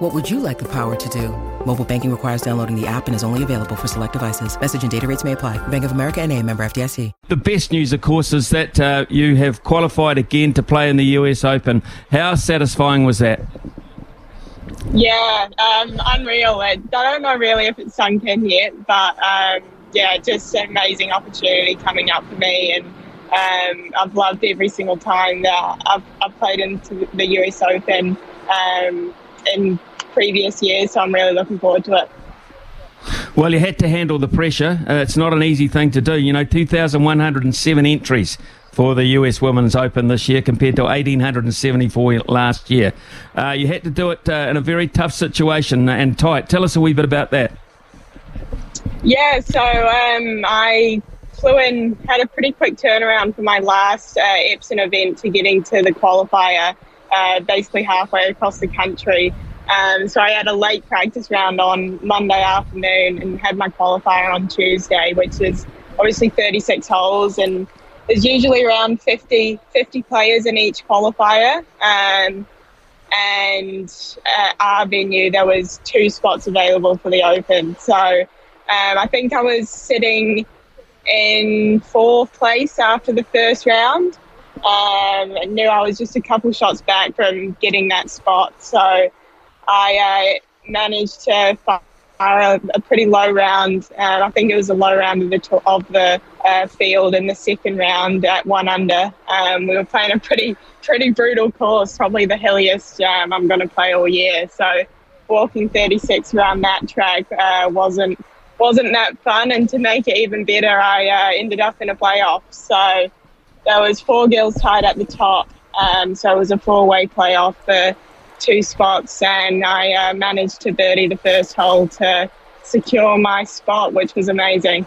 What would you like the power to do? Mobile banking requires downloading the app and is only available for select devices. Message and data rates may apply. Bank of America and a member FDIC. The best news, of course, is that uh, you have qualified again to play in the US Open. How satisfying was that? Yeah, um, unreal. I don't know really if it's sunk in yet, but um, yeah, just an amazing opportunity coming up for me. And um, I've loved every single time that I've, I've played into the US Open um, in previous years, so I'm really looking forward to it. Well, you had to handle the pressure. Uh, it's not an easy thing to do. You know, 2,107 entries for the US Women's Open this year compared to 1,874 last year. Uh, you had to do it uh, in a very tough situation and tight. Tell us a wee bit about that. Yeah, so um, I flew in, had a pretty quick turnaround for my last uh, Epson event to getting to the qualifier, uh, basically halfway across the country. Um, so I had a late practice round on Monday afternoon and had my qualifier on Tuesday, which is obviously 36 holes and there's usually around 50, 50 players in each qualifier. Um, and at our venue, there was two spots available for the Open. So um, I think I was sitting in fourth place after the first round. Um, I knew I was just a couple shots back from getting that spot. So I uh, managed to fire a, pretty low round. and I think it was a low round of the, of the uh, field in the second round at one under. Um, we were playing a pretty pretty brutal course, probably the hilliest um, I'm going to play all year. So walking 36 around that track uh, wasn't wasn't that fun. And to make it even better, I uh, ended up in a playoff. So there was four girls tied at the top. Um, so it was a four-way playoff for two spots, and I uh, managed to birdie the first hole to secure my spot, which was amazing.